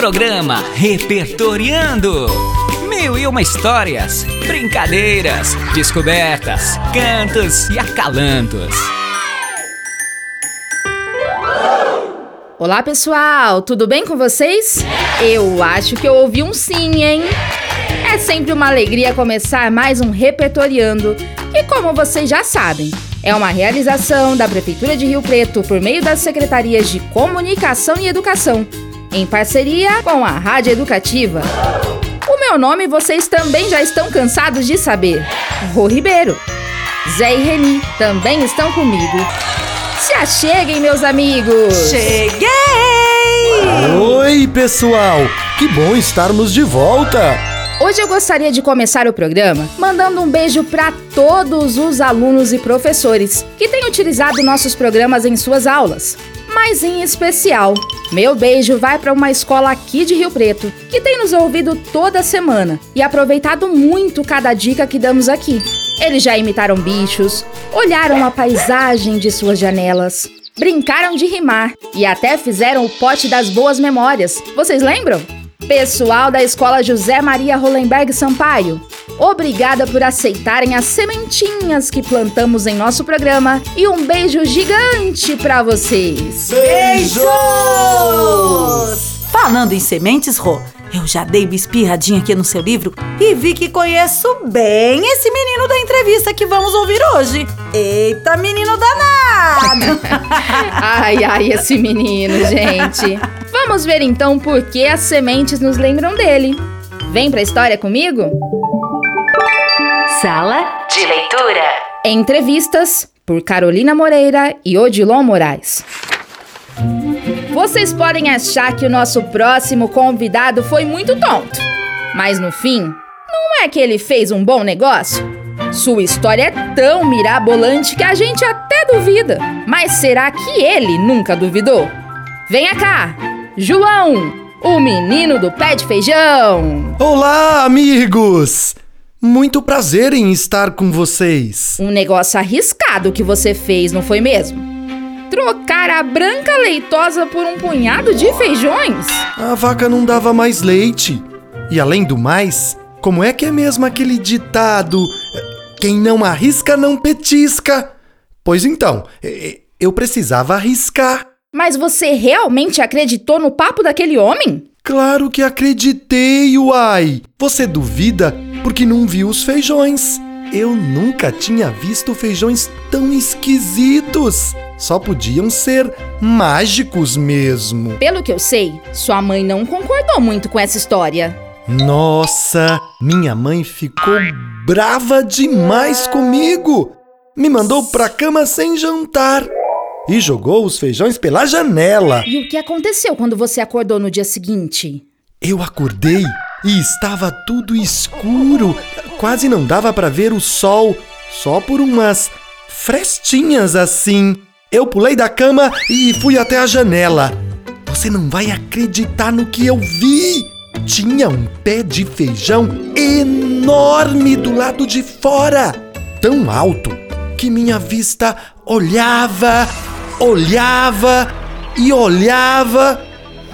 Programa Repertoriando. Mil e uma histórias, brincadeiras, descobertas, cantos e acalantos. Olá pessoal, tudo bem com vocês? Eu acho que eu ouvi um sim, hein? É sempre uma alegria começar mais um Repertoriando. E como vocês já sabem, é uma realização da Prefeitura de Rio Preto por meio das Secretarias de Comunicação e Educação, em parceria com a Rádio Educativa. O meu nome vocês também já estão cansados de saber. Rô Ribeiro. Zé e Reni também estão comigo. Se acheguem, meus amigos! Cheguei! Oi, pessoal! Que bom estarmos de volta! Hoje eu gostaria de começar o programa mandando um beijo para todos os alunos e professores que têm utilizado nossos programas em suas aulas. Mas em especial, meu beijo vai para uma escola aqui de Rio Preto que tem nos ouvido toda semana e aproveitado muito cada dica que damos aqui. Eles já imitaram bichos, olharam a paisagem de suas janelas, brincaram de rimar e até fizeram o pote das boas memórias. Vocês lembram? Pessoal da Escola José Maria Hollenberg Sampaio, obrigada por aceitarem as sementinhas que plantamos em nosso programa e um beijo gigante para vocês. Beijos! Falando em sementes, Rô, eu já dei uma espirradinha aqui no seu livro e vi que conheço bem esse menino da entrevista que vamos ouvir hoje. Eita, menino danado! ai, ai, esse menino, gente. Vamos ver então por que as sementes nos lembram dele. Vem pra história comigo? Sala de leitura. Entrevistas por Carolina Moreira e Odilon Moraes. Vocês podem achar que o nosso próximo convidado foi muito tonto, mas no fim, não é que ele fez um bom negócio? Sua história é tão mirabolante que a gente até duvida. Mas será que ele nunca duvidou? Venha cá, João, o menino do pé de feijão. Olá, amigos! Muito prazer em estar com vocês. Um negócio arriscado que você fez, não foi mesmo? Trocar a branca leitosa por um punhado de feijões? A vaca não dava mais leite. E além do mais, como é que é mesmo aquele ditado: quem não arrisca não petisca? Pois então, eu precisava arriscar. Mas você realmente acreditou no papo daquele homem? Claro que acreditei, uai! Você duvida porque não viu os feijões. Eu nunca tinha visto feijões tão esquisitos. Só podiam ser mágicos mesmo. Pelo que eu sei, sua mãe não concordou muito com essa história. Nossa, minha mãe ficou brava demais comigo. Me mandou pra cama sem jantar e jogou os feijões pela janela. E o que aconteceu quando você acordou no dia seguinte? Eu acordei e estava tudo escuro. Quase não dava para ver o sol, só por umas frestinhas assim. Eu pulei da cama e fui até a janela. Você não vai acreditar no que eu vi! Tinha um pé de feijão enorme do lado de fora, tão alto que minha vista olhava olhava e olhava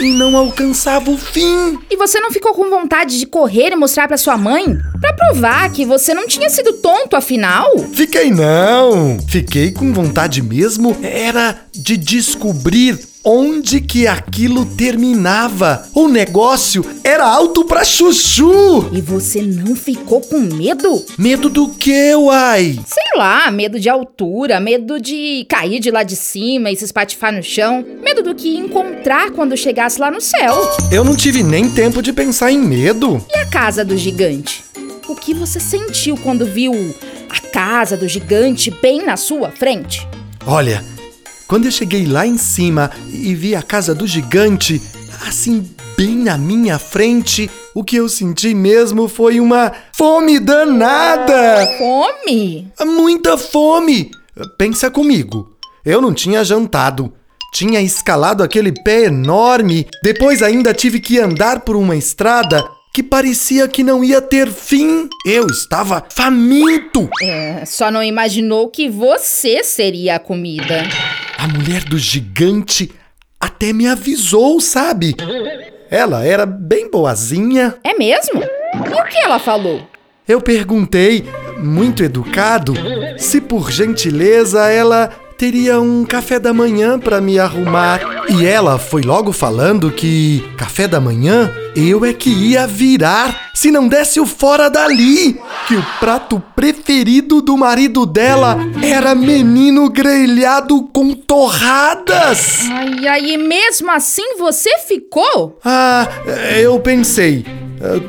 e não alcançava o fim. E você não ficou com vontade de correr e mostrar para sua mãe? Para provar que você não tinha sido tonto afinal? Fiquei não. Fiquei com vontade mesmo era de descobrir onde que aquilo terminava. O negócio era alto pra chuchu. E você não ficou com medo? Medo do que, uai? Sei lá, medo de altura, medo de cair de lá de cima e se espatifar no chão, medo do que encontrar quando chegasse lá no céu. Eu não tive nem tempo de pensar em medo. E a casa do gigante? O que você sentiu quando viu a casa do gigante bem na sua frente? Olha, quando eu cheguei lá em cima e vi a casa do gigante, assim, bem na minha frente, o que eu senti mesmo foi uma fome danada! Fome? Muita fome! Pensa comigo. Eu não tinha jantado. Tinha escalado aquele pé enorme, depois ainda tive que andar por uma estrada que parecia que não ia ter fim. Eu estava faminto. É, só não imaginou que você seria a comida. A mulher do gigante até me avisou, sabe? Ela era bem boazinha. É mesmo? E o que ela falou? Eu perguntei, muito educado, se por gentileza ela teria um café da manhã para me arrumar. E ela foi logo falando que café da manhã eu é que ia virar se não desse o fora dali. Que o prato preferido do marido dela era menino grelhado com torradas. Ai, ai, e mesmo assim você ficou? Ah, eu pensei.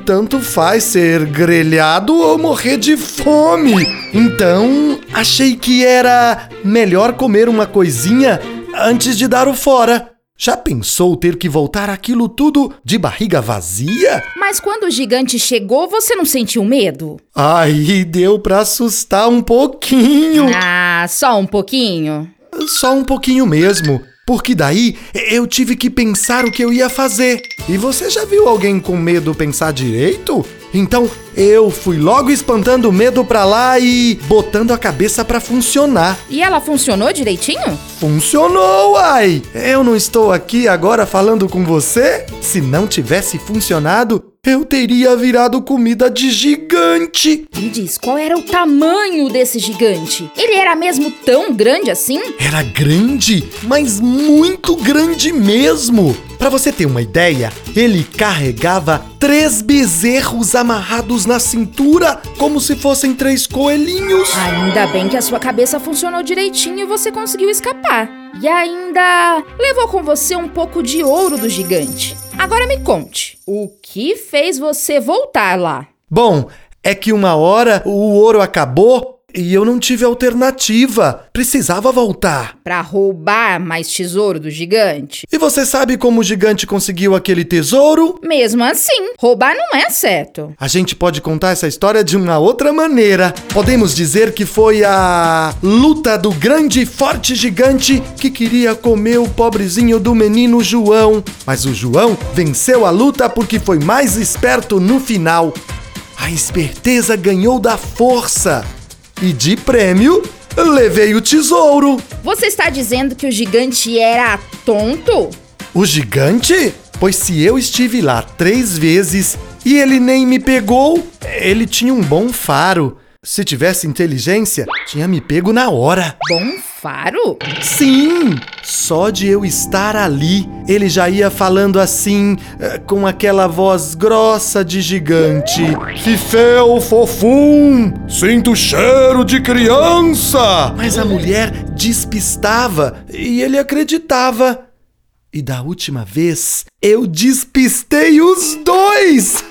Tanto faz ser grelhado ou morrer de fome. Então, achei que era melhor comer uma coisinha antes de dar o fora. Já pensou ter que voltar aquilo tudo de barriga vazia? Mas quando o gigante chegou, você não sentiu medo? Aí deu pra assustar um pouquinho. Ah, só um pouquinho? Só um pouquinho mesmo. Porque daí eu tive que pensar o que eu ia fazer. E você já viu alguém com medo pensar direito? Então eu fui logo espantando o medo pra lá e botando a cabeça pra funcionar. E ela funcionou direitinho? Funcionou, ai! Eu não estou aqui agora falando com você? Se não tivesse funcionado, eu teria virado comida de gigante. Me diz, qual era o tamanho desse gigante? Ele era mesmo tão grande assim? Era grande, mas muito grande mesmo. Para você ter uma ideia, ele carregava três bezerros amarrados na cintura, como se fossem três coelhinhos. Ainda bem que a sua cabeça funcionou direitinho e você conseguiu escapar. E ainda levou com você um pouco de ouro do gigante. Agora me conte, o que fez você voltar lá? Bom, é que uma hora o ouro acabou e eu não tive alternativa. Precisava voltar. Pra roubar mais tesouro do gigante? E você sabe como o gigante conseguiu aquele tesouro? Mesmo assim, roubar não é certo. A gente pode contar essa história de uma outra maneira. Podemos dizer que foi a luta do grande e forte gigante que queria comer o pobrezinho do menino João. Mas o João venceu a luta porque foi mais esperto no final. A esperteza ganhou da força. E de prêmio, levei o tesouro. Você está dizendo que o gigante era tonto? O gigante? Pois se eu estive lá três vezes e ele nem me pegou, ele tinha um bom faro. Se tivesse inteligência, tinha me pego na hora. Bom faro? Sim! Só de eu estar ali, ele já ia falando assim, eh, com aquela voz grossa de gigante. Fifel fofum! Sinto cheiro de criança! Mas a mulher despistava e ele acreditava. E da última vez, eu despistei os dois!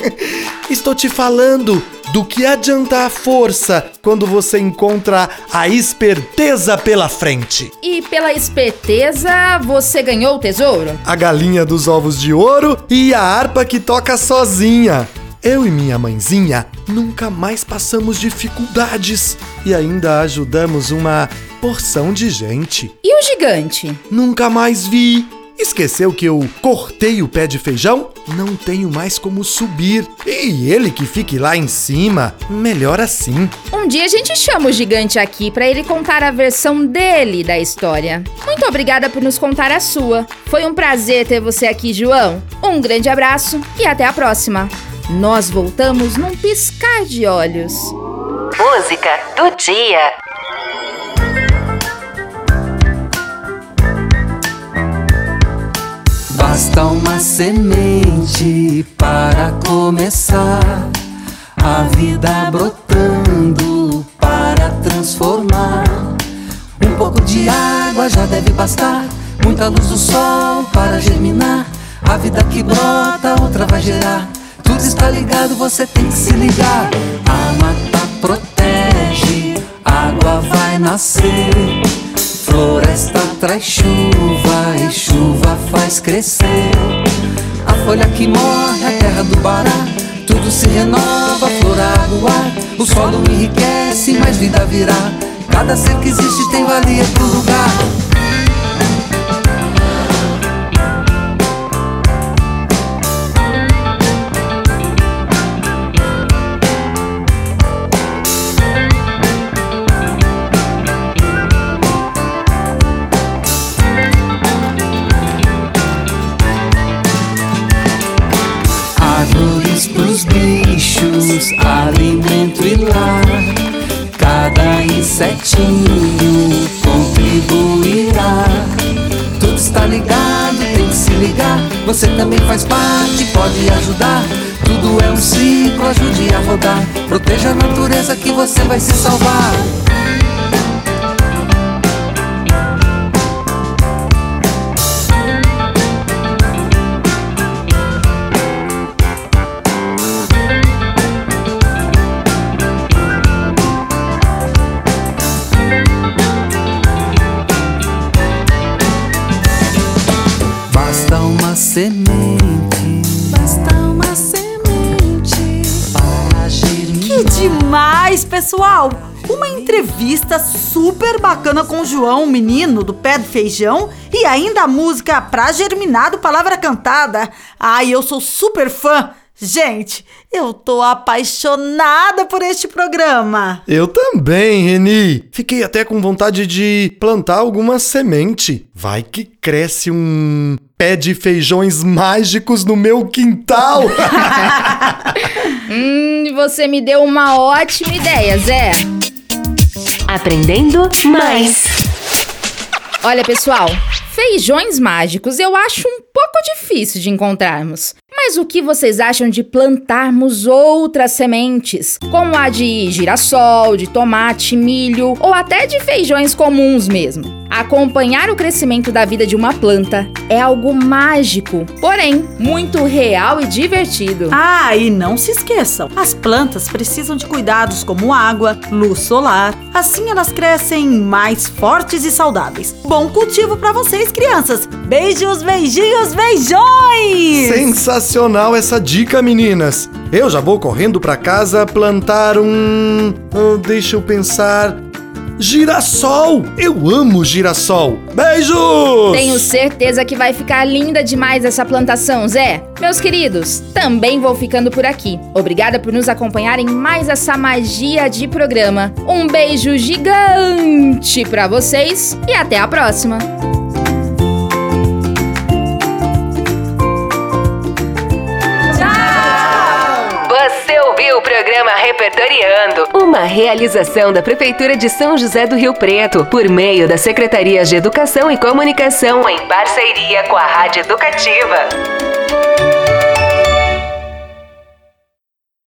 Estou te falando do que adianta a força quando você encontra a esperteza pela frente. E pela esperteza, você ganhou o tesouro? A galinha dos ovos de ouro e a harpa que toca sozinha. Eu e minha mãezinha nunca mais passamos dificuldades e ainda ajudamos uma porção de gente. E o gigante? Nunca mais vi. Esqueceu que eu cortei o pé de feijão? Não tenho mais como subir. E ele que fique lá em cima. Melhor assim. Um dia a gente chama o gigante aqui para ele contar a versão dele da história. Muito obrigada por nos contar a sua. Foi um prazer ter você aqui, João. Um grande abraço e até a próxima. Nós voltamos num piscar de olhos. Música do dia. Basta uma semente para começar a vida brotando para transformar. Um pouco de água já deve bastar, muita luz do sol para germinar. A vida que brota, outra vai gerar. Tudo está ligado, você tem que se ligar. A mata protege, água vai nascer. Floresta traz chuva e chuva faz crescer. A folha que morre, a terra do Bará. Tudo se renova, flor, água, o solo enriquece, mais vida virá. Cada ser que existe tem valia pro lugar. Alimento e lar. Cada insetinho contribuirá. Tudo está ligado, tem que se ligar. Você também faz parte, pode ajudar. Tudo é um ciclo, ajude a rodar. Proteja a natureza que você vai se salvar. Que demais, pessoal! Uma entrevista super bacana com o João, o menino do pé do feijão, e ainda a música Pra Germinar do Palavra Cantada. Ai, eu sou super fã! Gente, eu tô apaixonada por este programa. Eu também, Reni. Fiquei até com vontade de plantar alguma semente. Vai que cresce um pé de feijões mágicos no meu quintal. Hum, você me deu uma ótima ideia, Zé. Aprendendo mais. Olha, pessoal, feijões mágicos eu acho um pouco difícil de encontrarmos. Mas o que vocês acham de plantarmos outras sementes, como a de girassol, de tomate, milho ou até de feijões comuns mesmo? Acompanhar o crescimento da vida de uma planta é algo mágico, porém muito real e divertido. Ah, e não se esqueçam, as plantas precisam de cuidados como água, luz solar. Assim elas crescem mais fortes e saudáveis. Bom cultivo pra vocês, crianças. Beijos, beijinhos, beijões! Sensacional essa dica, meninas. Eu já vou correndo pra casa plantar um. ah, deixa eu pensar. Girassol! Eu amo girassol! Beijos! Tenho certeza que vai ficar linda demais essa plantação, Zé. Meus queridos, também vou ficando por aqui. Obrigada por nos acompanhar em mais essa magia de programa. Um beijo gigante pra vocês e até a próxima. Programa Repertoriando, uma realização da Prefeitura de São José do Rio Preto, por meio da Secretaria de Educação e Comunicação, em parceria com a Rádio Educativa.